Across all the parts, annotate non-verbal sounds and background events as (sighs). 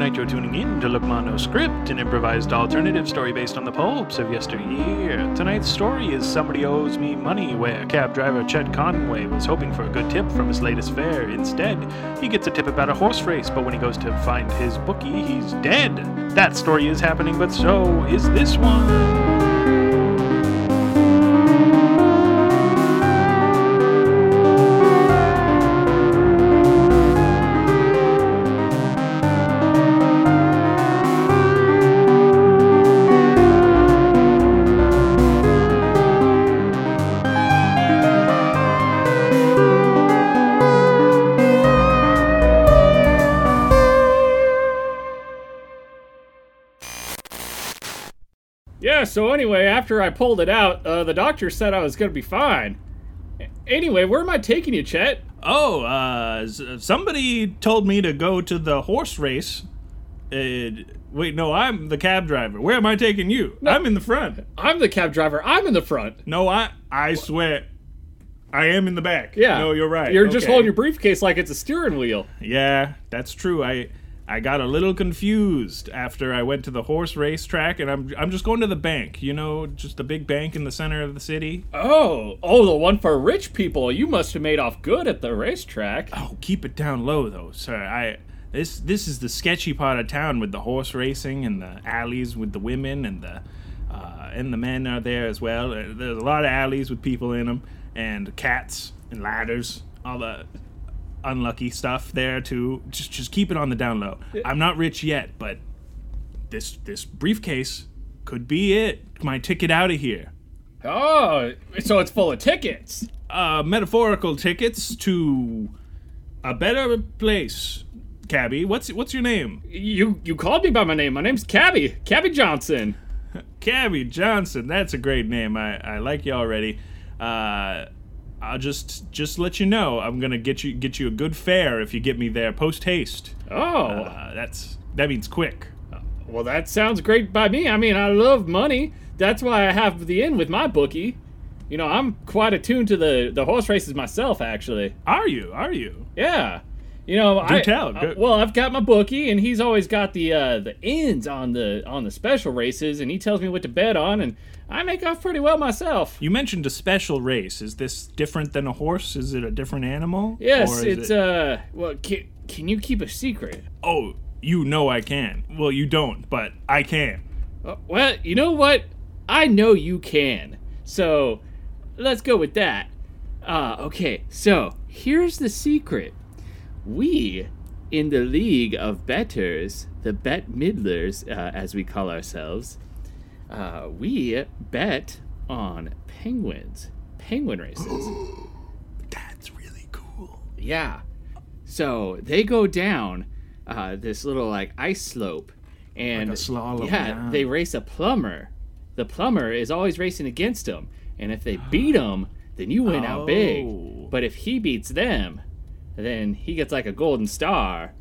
tonight you're tuning in to Look Ma No Script, an improvised alternative story based on the pulps of yesteryear. Tonight's story is Somebody Owes Me Money, where cab driver Chet Conway was hoping for a good tip from his latest fare. Instead, he gets a tip about a horse race, but when he goes to find his bookie, he's dead. That story is happening, but so is this one. (laughs) so anyway, after I pulled it out, uh, the doctor said I was gonna be fine. Anyway, where am I taking you, Chet? Oh, uh, somebody told me to go to the horse race. Uh, wait, no, I'm the cab driver. Where am I taking you? I'm in the front. I'm the cab driver. I'm in the front. No, I, I swear, I am in the back. Yeah. No, you're right. You're just holding your briefcase like it's a steering wheel. Yeah, that's true. I, I got a little confused after I went to the horse race track, and I'm, I'm just going to the bank. You know, just the big bank in the center of the city. Oh, oh, the one for rich people. You must have made off good at the racetrack. Oh, keep it down low, though, sir. I. This this is the sketchy part of town with the horse racing and the alleys with the women and the uh, and the men are there as well. Uh, There's a lot of alleys with people in them and cats and ladders, all the unlucky stuff there too. Just just keep it on the down low. I'm not rich yet, but this this briefcase could be it. My ticket out of here. Oh, so it's full of tickets. uh, metaphorical tickets to a better place. Cabby, what's what's your name? You you called me by my name. My name's Cabby. Cabby Johnson. (laughs) Cabby Johnson. That's a great name. I, I like you already. Uh, I'll just just let you know. I'm gonna get you get you a good fare if you get me there post haste. Oh, Uh, that's that means quick. well, that sounds great by me. I mean, I love money. That's why I have the in with my bookie. You know, I'm quite attuned to the the horse races myself, actually. Are you? Are you? Yeah. You know, I tell, uh, go- well, I've got my bookie, and he's always got the uh, the ends on the on the special races, and he tells me what to bet on, and I make off pretty well myself. You mentioned a special race. Is this different than a horse? Is it a different animal? Yes, Or is it's it- uh, well, can, can you keep a secret? Oh, you know I can. Well, you don't, but I can. Uh, well, you know what? I know you can. So, let's go with that. Uh, okay, so here's the secret. We, in the League of Betters, the Bet Middlers, uh, as we call ourselves, uh, we bet on penguins, penguin races. (gasps) That's really cool. Yeah. So they go down uh, this little like ice slope, and Like a slalom, yeah, yeah. they race a plumber. The plumber is always racing against them, and if they beat (gasps) him, then you win out Oh. big. But if he beats them, then he gets like a golden star,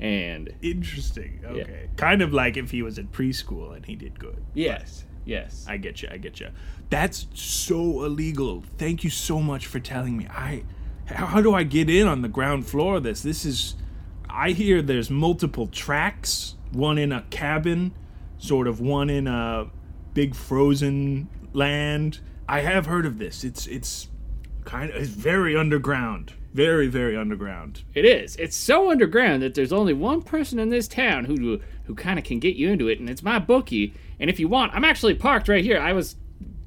and Interesting. Okay. Kind of like if he was at preschool and he did good. yes, yes. I get you. I get you. That's so illegal. Thank you so much for telling me. I how, how do I get in on the ground floor of this? This is I hear there's multiple tracks, one in a cabin, sort of one in a big frozen land. I have heard of this. It's it's kind of it's very underground. Very very underground. It is. It's so underground that there's only one person in this town who who kind of can get you into it, and it's my bookie. And if you want, I'm actually parked right here. I was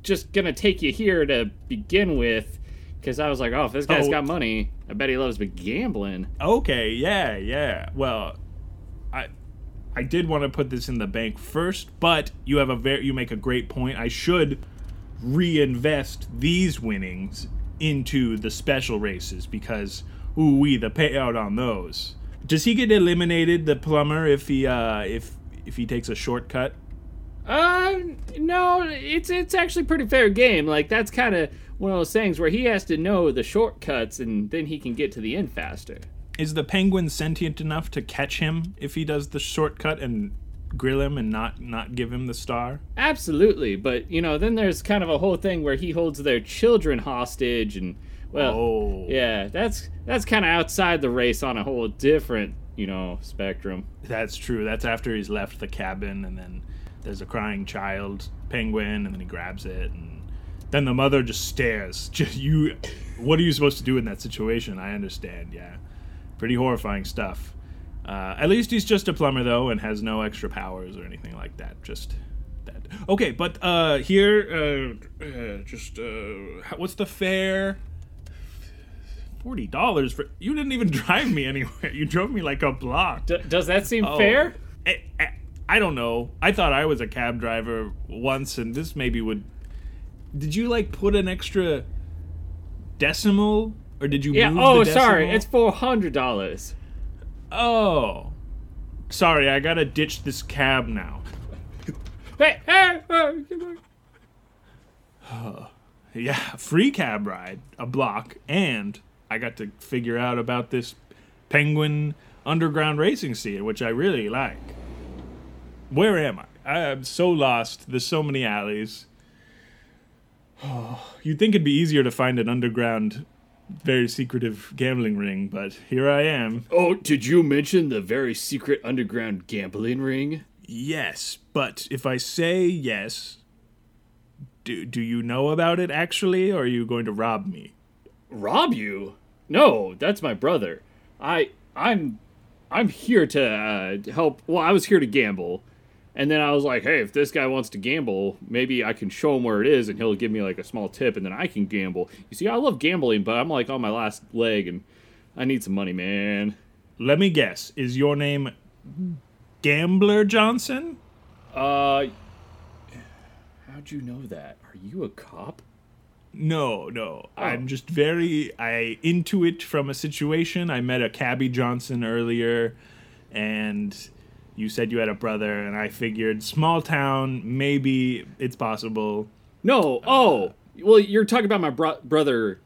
just gonna take you here to begin with, because I was like, oh, if this guy's Oh. got money, I bet he loves gambling. Okay, yeah, yeah. Well, I I did want to put this in the bank first, but you have a very you make a great point. I should reinvest these winnings into the special races because ooh we the payout on those. Does he get eliminated the plumber if he uh if if he takes a shortcut? Uh, no, it's it's actually pretty fair game. Like that's kind of one of those things where he has to know the shortcuts, and then he can get to the end faster. Is the penguin sentient enough to catch him if he does the shortcut and grill him and not not give him the star? Absolutely, but you know, then there's kind of a whole thing where he holds their children hostage, and well, Oh. yeah, that's that's kind of outside the race on a whole different you know, spectrum. That's true. That's after he's left the cabin, and then there's a crying child penguin, and then he grabs it, and then the mother just stares. (laughs) Just you. What are you supposed to do in that situation? I understand. Yeah, pretty horrifying stuff. Uh, at least he's just a plumber though, and has no extra powers or anything like that. Just that. Okay, but uh, here, uh, uh, just uh, what's the fare? Forty dollars for you didn't even (laughs) drive me anywhere. You drove me like a block. D- does that seem Oh. fair? I, I, I don't know. I thought I was a cab driver once, and this maybe would. Did you like put an extra decimal, or did you? Yeah. Move Oh, sorry. It's four hundred dollars. Oh, sorry. I gotta ditch this cab now. Hey, hey, hey. (sighs) Yeah, free cab ride, a block, and I got to figure out about this penguin underground racing scene, which I really like. Where am I? I am so lost. There's so many alleys. (sighs) you'd think it'd be easier to find an underground, very secretive gambling ring, but here I am. Oh, did you mention the very secret underground gambling ring? Yes, but if I say yes, do, do you know about it actually, or are you going to rob me? Rob you? No, that's my brother. I I'm I'm here to uh, help. Well, I was here to gamble, and then I was like, hey, if this guy wants to gamble, maybe I can show him where it is, and he'll give me like a small tip, and then I can gamble. You see, I love gambling, but I'm like on my last leg, and I need some money, man. Let me guess. Is your name Gambler Johnson? Uh, how'd you know that? Are you a cop? No, no. Oh. I'm just very I intuit from a situation. I met a cabbie Johnson earlier and you said you had a brother and I figured small town, maybe it's possible. No. Oh, well, you're talking about my bro- brother,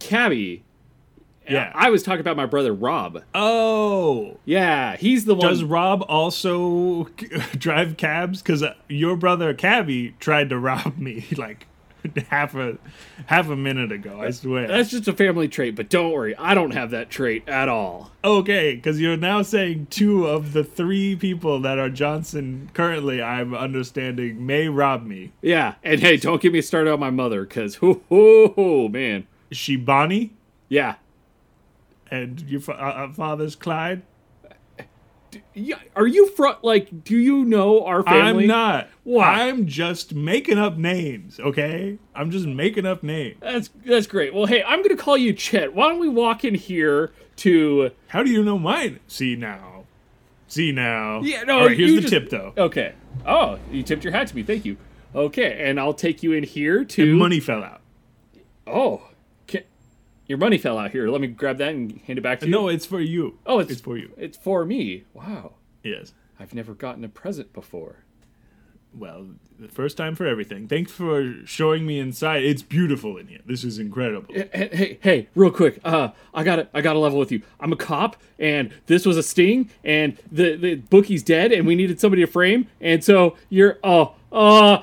Cabby. Yeah. I was talking about my brother Rob. Oh, Yeah, he's the one. does Rob also (laughs) drive cabs? Because uh, your brother Cabby tried to rob me (laughs) like (laughs) half a half a minute ago. I swear. That's just a family trait, but don't worry, I don't have that trait at all. Okay, because you're now saying two of the three people that are Johnson currently, I'm understanding, may rob me. Yeah, and hey, don't get me started on my mother, cause hoo hoo hoo man. Is she Bonnie? Yeah. And your fa- uh, uh, father's Clyde? Yeah, are you front like? Do you know our family? I'm not. Why? I'm just making up names, okay? I'm just making up names. That's that's great. Well, hey, I'm gonna call you Chet. Why don't we walk in here to? How do you know mine? See now. See now. Yeah, no, All right, here's the just- tip, though. Okay. Oh, you tipped your hat to me. Thank you. Okay, and I'll take you in here to. Money fell out. Oh, your money fell out here. Let me grab that and hand it back to you. No, it's for you. Oh, it's, it's for you. It's for me. Wow. Yes. I've never gotten a present before. Well, the first time for everything. Thanks for showing me inside. It's beautiful in here. This is incredible. Hey, hey, hey, real quick. Uh, I got to I got to level with you. I'm a cop, and this was a sting, and the the bookie's dead, and we needed somebody to frame, and so you're oh uh,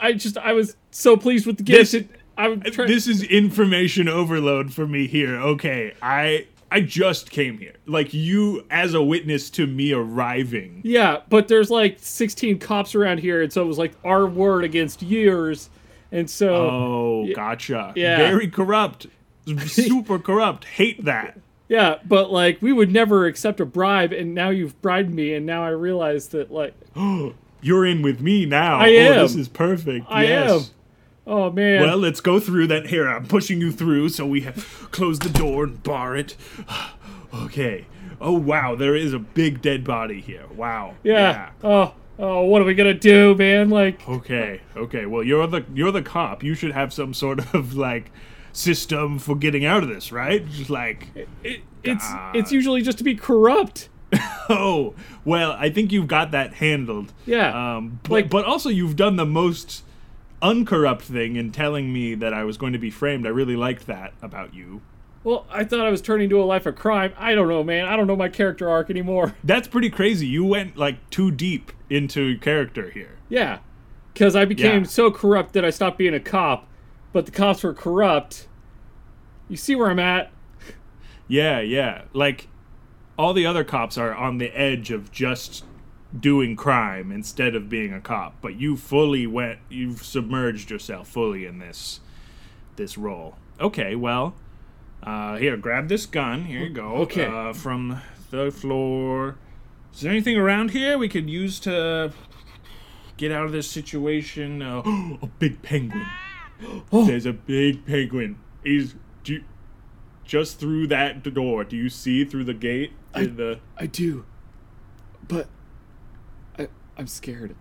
I just I was so pleased with the gift. This- trying. This is information overload for me here. Okay, I I just came here. Like you as a witness to me arriving. yeah, but there's like 16 cops around here, and so it was like our word against yours, and so Oh, gotcha. yeah. Very corrupt. (laughs) Super corrupt. Hate that. yeah, but like we would never accept a bribe, and now you've bribed me, and now I realize that like (gasps) You're in with me now. I Oh, am. this is perfect. I yes. am. Oh man. Well, let's go through that. Here, I'm pushing you through, so we have close the door and bar it. (sighs) okay. Oh wow, there is a big dead body here. Wow. Yeah. Oh, oh, what are we gonna do, man? Like, Okay. Okay. Well, you're the you're the cop. You should have some sort (laughs) of like system for getting out of this, right? Just like, it, it's it's usually just to be corrupt. (laughs) oh, well, I think you've got that handled. Yeah. Um, but, Like- but also you've done the most uncorrupt thing in telling me that I was going to be framed. I really liked that about you. Well, I thought I was turning to a life of crime. I don't know, man. I don't know my character arc anymore. (laughs) That's pretty crazy. You went like too deep into character here. Yeah, because I became Yeah. so corrupt that I stopped being a cop, but the cops were corrupt. You see where I'm at? Yeah, yeah. Like all the other cops are on the edge of just doing crime instead of being a cop. But you fully went, you've submerged yourself fully in this this role. Okay, well, uh, here, grab this gun. Here you go. Okay. Uh, from the floor. Is there anything around here we could use to get out of this situation? Uh, (gasps) a big penguin. (gasps) Oh. There's a big penguin. He's do you- just through that door. Do you see through the gate? I- in the I do, but I'm scared.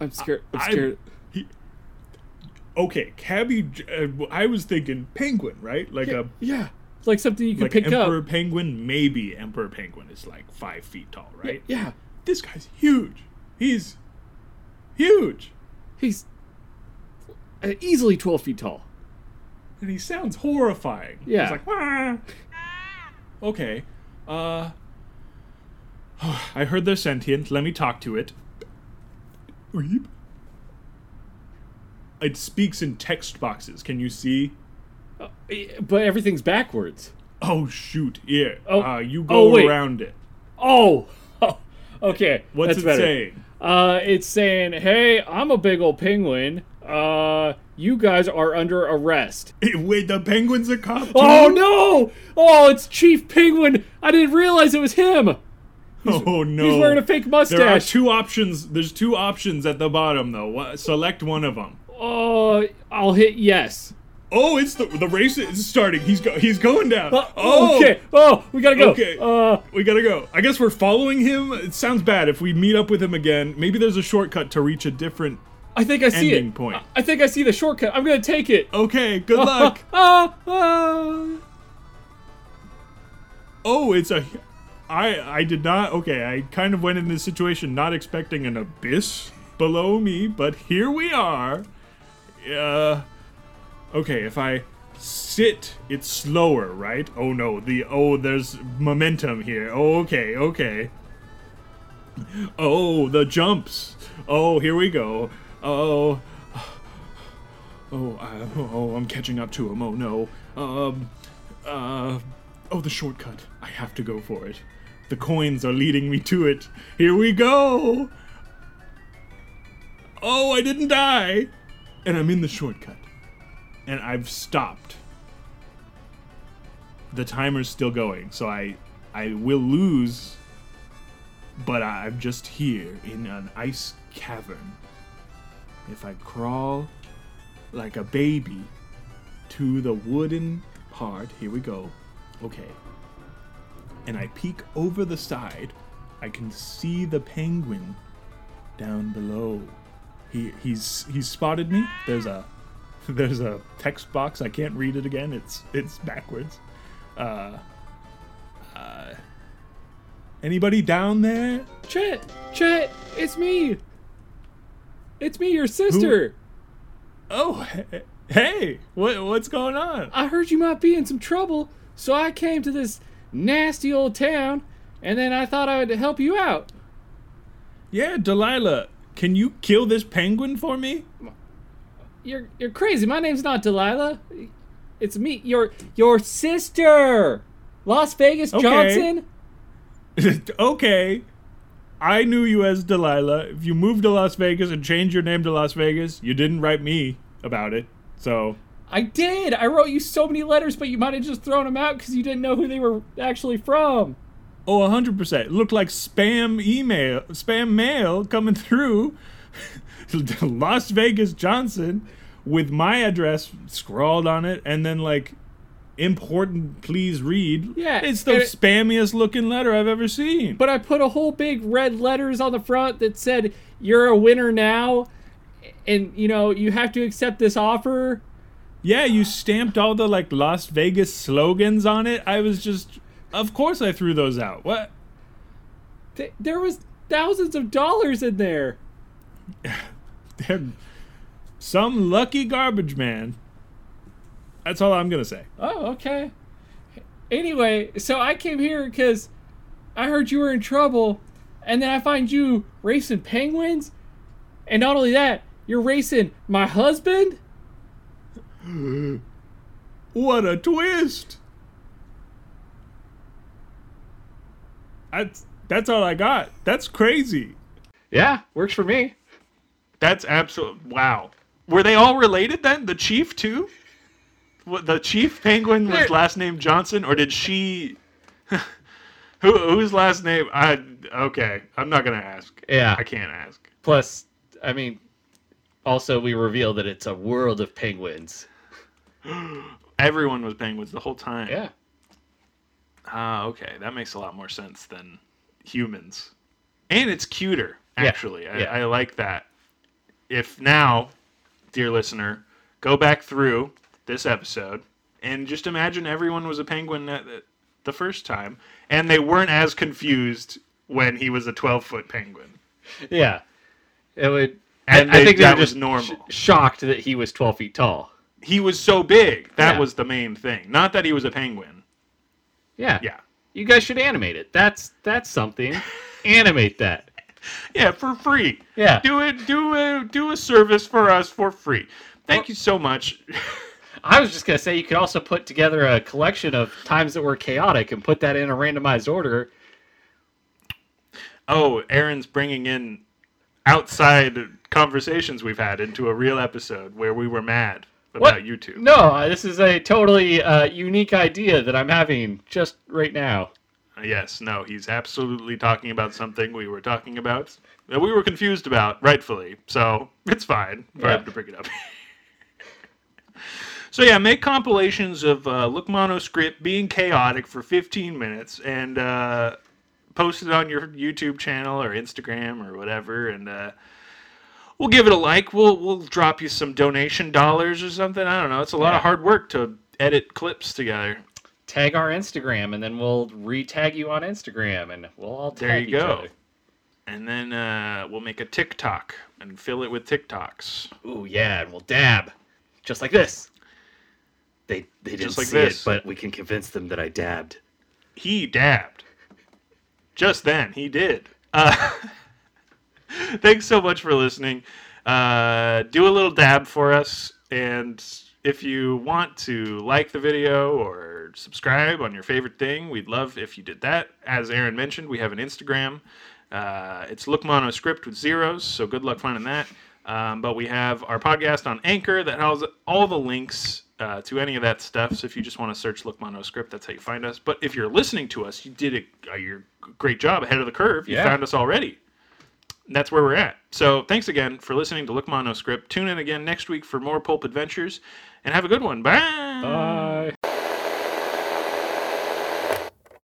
I'm scared. I'm I- scared. he- okay, Cabby. Uh, I was thinking penguin, right? Like a yeah, like something you could like pick emperor up. Emperor penguin. Maybe emperor penguin is like five feet tall, right? Yeah, This guy's huge. He's huge, he's uh, easily twelve feet tall. and he sounds horrifying. Yeah. He's like, "Wah." okay. Uh, (sighs) I heard they're sentient. Let me talk to it. Weep. It speaks in text boxes. Can you see? Uh, but everything's backwards. Oh shoot! Yeah. Oh. Uh, you Oh, go wait. around it. Oh, (laughs) okay. What's that's it better. saying? Uh, it's saying, "Hey, I'm a big old penguin. Uh, you guys are under arrest." (laughs) Wait, the penguin's a cop. Too? Oh no! Oh, it's Chief Penguin. I didn't realize it was him. (laughs) Oh no! He's wearing a fake mustache. There are two options. There's two options at the bottom though. Select one of them. Oh, I'll hit yes. Oh, it's the the race is starting. He's go, he's going down. Uh, oh, okay. Oh, we gotta go. Okay. Uh, We gotta go. I guess we're following him. It sounds bad if we meet up with him again. Maybe there's a shortcut to reach a different. I think I see Ending it. point. I, I think I see the shortcut. I'm gonna take it. Okay, good (laughs) luck. Ah, ah. Oh, it's a. I I did not. Okay, I kind of went in this situation not expecting an abyss below me, but here we are. Uh, okay, if I sit, it's slower, right? Oh no, the oh, there's momentum here. Oh, okay, okay. Oh, the jumps. Oh, here we go. Oh. Oh, I, oh, I'm catching up to him. Oh no. Um, uh, oh, the shortcut. I have to go for it. The coins are leading me to it. Here we go. Oh, I didn't die. And I'm in the shortcut. And I've stopped. The timer's still going, so I I will lose but I'm just here in an ice cavern. If I crawl like a baby to the wooden part, here we go. Okay. And I peek over the side, I can see the penguin down below. He he's he's spotted me. There's a (laughs) there's a text box. I can't read it again. It's it's backwards. Uh uh Anybody down there? Chet, Chet, it's me. It's me, your sister. Oh, hey, what what's going on? I heard you might be in some trouble, so I came to this nasty old town, and then I thought I would help you out. Yeah, Delilah, can you kill this penguin for me? You're you're crazy. My name's not Delilah. It's me, your your sister, Las Vegas Okay. Johnson. (laughs) okay. I knew you as Delilah. If you moved to Las Vegas and changed your name to Las Vegas, you didn't write me about it. So, I did. I wrote you so many letters, but you might have just thrown them out because you didn't know who they were actually from. oh, 100%. It looked like spam email, spam mail coming through. (laughs) Las Vegas Johnson with my address scrawled on it and then like important please read. Yeah, It's the it- spammiest looking letter I've ever seen. But I put a whole big red letters on the front that said, "You're a winner now." And you know, you have to accept this offer. Yeah, you stamped all the like Las Vegas slogans on it. I was just of course I threw those out. What? Th- There was thousands of dollars in there. (laughs) Some lucky garbage man. That's all I'm gonna say. Oh, okay. Anyway, so I came here because I heard you were in trouble, and then I find you racing penguins, and not only that, you're racing my husband. (gasps) What a twist! That's that's all I got. That's crazy. Yeah, works for me. That's absolute wow. Were they all related then? The chief too? What, the chief penguin was last name Johnson, or did she? (laughs) Who whose last name? I okay. I'm not gonna ask. Yeah. I can't ask. Plus, I mean, also we reveal that it's a world of penguins. Everyone was penguins the whole time. Yeah. Ah, okay. That makes a lot more sense than humans. And it's cuter, Yeah, actually. I, yeah. I like that. If now, dear listener, go back through this episode and just imagine everyone was a penguin the- first time, and they weren't as confused when he was a 12 foot penguin. Yeah. It would. And I they- think they that was just normal. sh- shocked that he was 12 feet tall. He was so big. That Yeah. was the main thing. Not that he was a penguin. Yeah. Yeah. You guys should animate it. That's that's something. (laughs) animate that. Yeah, for free. Yeah. Do it. Do a do a service for us for free. Thank you so much. (laughs) I was just gonna say you could also put together a collection of times that were chaotic and put that in a randomized order. oh, Aaron's bringing in outside conversations we've had into a real episode where we were mad What? about YouTube. No, this is a totally uh, unique idea that I'm having just right now. Yes, no, he's absolutely talking about something we were talking about that we were confused about, rightfully. So it's fine for Yeah. him to bring it up. (laughs) so yeah, make compilations of uh, Look Ma No script being chaotic for 15 minutes and uh, post it on your YouTube channel or Instagram or whatever, and uh, we'll give it a like. We'll we'll drop you some donation dollars or something. I don't know. It's a lot Yeah. of hard work to edit clips together. Tag our Instagram, and then we'll re-tag you on Instagram, and we'll all tag There you each go. other. and then uh, we'll make a TikTok and fill it with TikToks. Ooh, yeah, and we'll dab, just like this. They they didn't Just like see this. it, but we can convince them that I dabbed. He dabbed. Just then, he did. Uh, (laughs) (laughs) thanks so much for listening. Uh, do a little dab for us, and if you want to like the video or subscribe on your favorite thing, we'd love if you did that. As Aaron mentioned, we have an Instagram. Uh, it's Look Ma No Script with zeros, so good luck finding that. Um, but we have our podcast on Anchor that has all the links uh, to any of that stuff. So if you just want to search Look Ma No Script, that's how you find us. But if you're listening to us, you did a, a your great job ahead of the curve. You Yeah. found us already. That's where we're at. So thanks again for listening to Look Ma No Script. Tune in again next week for more Pulp Adventures, and have a good one. Bye. Bye.